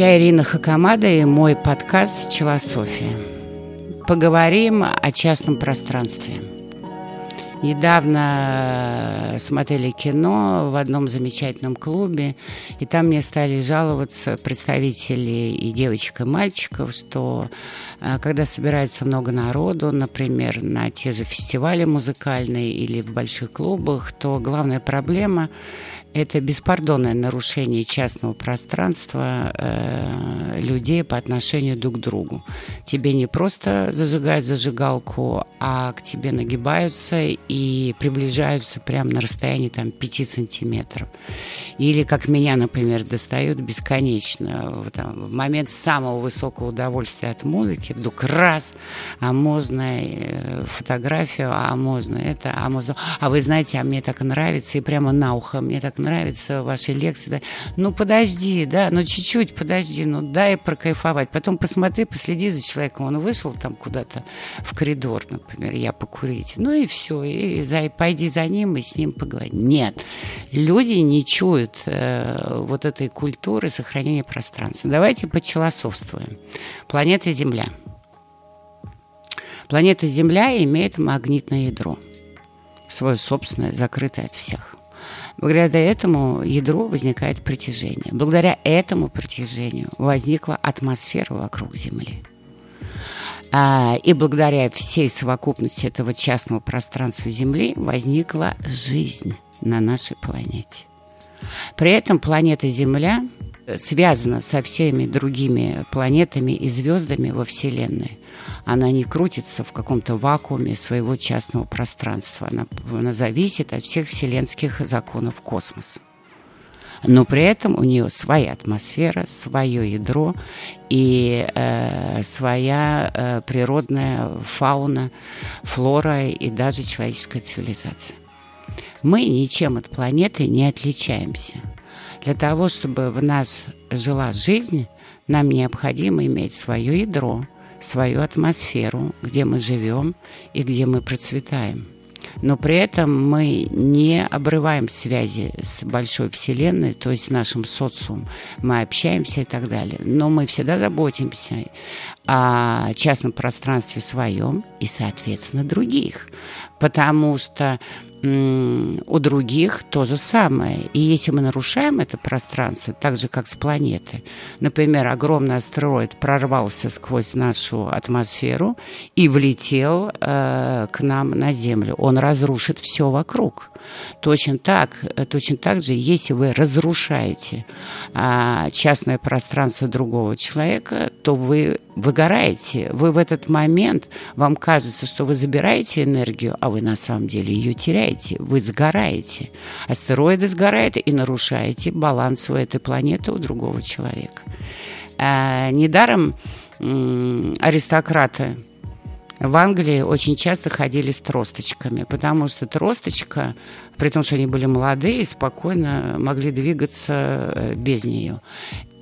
Я Ирина Хакамада и мой подкаст «Челософия». Поговорим о частном пространстве. Недавно смотрели кино в одном замечательном клубе, и там мне стали жаловаться представители и девочек, и мальчиков, что э, когда собирается много народу, например, на те же фестивали музыкальные или в больших клубах, то главная проблема это беспардонное нарушение частного пространства э, людей по отношению друг к другу. Тебе не просто зажигают зажигалку, а к тебе нагибаются и приближаются прямо на расстоянии там, 5 сантиметров. Или, как меня, например, достают бесконечно. Там, в момент самого высокого удовольствия от музыки вдруг раз, а можно э, фотографию, а можно это, а можно... А вы знаете, а мне так нравится, и прямо на ухо, мне так нравятся ваши лекции. Да. Ну, подожди, да, ну, чуть-чуть подожди, ну, дай прокайфовать. Потом посмотри, последи за человеком. Он вышел там куда-то в коридор, например, я покурить. Ну, и все, и за, пойди за ним и с ним поговори. Нет, люди не чуют э, вот этой культуры сохранения пространства. Давайте почелософствуем. Планета Земля. Планета Земля имеет магнитное ядро, свое собственное, закрытое от всех. Благодаря этому ядро возникает притяжение. Благодаря этому притяжению возникла атмосфера вокруг Земли. А, и благодаря всей совокупности этого частного пространства Земли возникла жизнь на нашей планете. При этом планета Земля связана со всеми другими планетами и звездами во Вселенной. Она не крутится в каком-то вакууме своего частного пространства. Она, она зависит от всех вселенских законов космоса. Но при этом у нее своя атмосфера, свое ядро и э, своя э, природная фауна, флора и даже человеческая цивилизация. Мы ничем от планеты не отличаемся. Для того, чтобы в нас жила жизнь, нам необходимо иметь свое ядро, свою атмосферу, где мы живем и где мы процветаем. Но при этом мы не обрываем связи с большой вселенной, то есть нашим социумом. Мы общаемся и так далее. Но мы всегда заботимся о частном пространстве своем и, соответственно, других. Потому что у других то же самое. И если мы нарушаем это пространство, так же, как с планеты, например, огромный астероид прорвался сквозь нашу атмосферу и влетел э, к нам на Землю, он разрушит все вокруг. Точно так, э, точно так же, если вы разрушаете э, частное пространство другого человека, то вы выгораете. Вы в этот момент, вам кажется, что вы забираете энергию, а вы на самом деле ее теряете. Вы сгораете. Астероиды сгорают и нарушаете баланс у этой планеты у другого человека. А, недаром аристократы в Англии очень часто ходили с тросточками, потому что тросточка, при том, что они были молодые, спокойно могли двигаться э, без нее.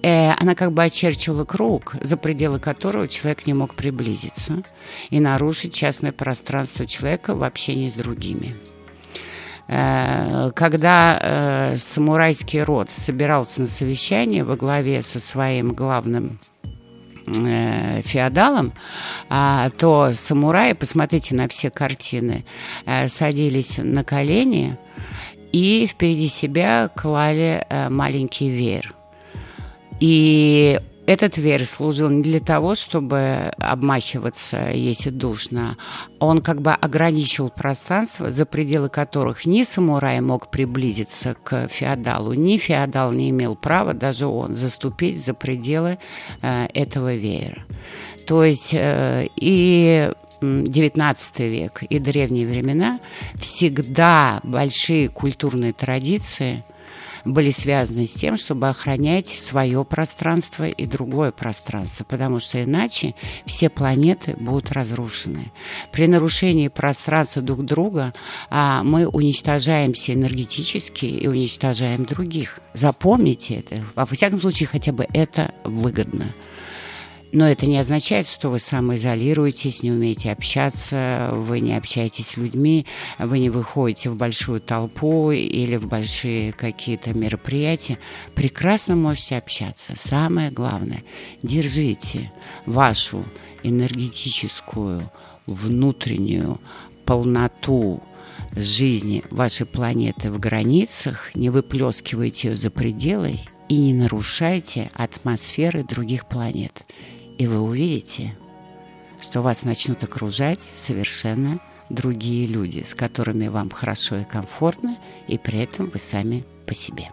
Э, она как бы очерчивала круг, за пределы которого человек не мог приблизиться и нарушить частное пространство человека в общении с другими. Э, когда самурайский род собирался на совещание во главе со своим главным э, феодалом, а, то самураи, посмотрите на все картины, э, садились на колени и впереди себя клали э, маленький веер. И этот веер служил не для того, чтобы обмахиваться, если душно. Он как бы ограничивал пространство, за пределы которых ни самурай мог приблизиться к феодалу, ни феодал не имел права, даже он, заступить за пределы э, этого веера. То есть э, и XIX век и древние времена всегда большие культурные традиции – были связаны с тем, чтобы охранять свое пространство и другое пространство, потому что иначе все планеты будут разрушены. При нарушении пространства друг друга а, мы уничтожаемся энергетически и уничтожаем других. Запомните это. Во всяком случае, хотя бы это выгодно. Но это не означает, что вы самоизолируетесь, не умеете общаться, вы не общаетесь с людьми, вы не выходите в большую толпу или в большие какие-то мероприятия. Прекрасно можете общаться. Самое главное, держите вашу энергетическую, внутреннюю полноту жизни вашей планеты в границах, не выплескивайте ее за пределы и не нарушайте атмосферы других планет. И вы увидите, что вас начнут окружать совершенно другие люди, с которыми вам хорошо и комфортно, и при этом вы сами по себе.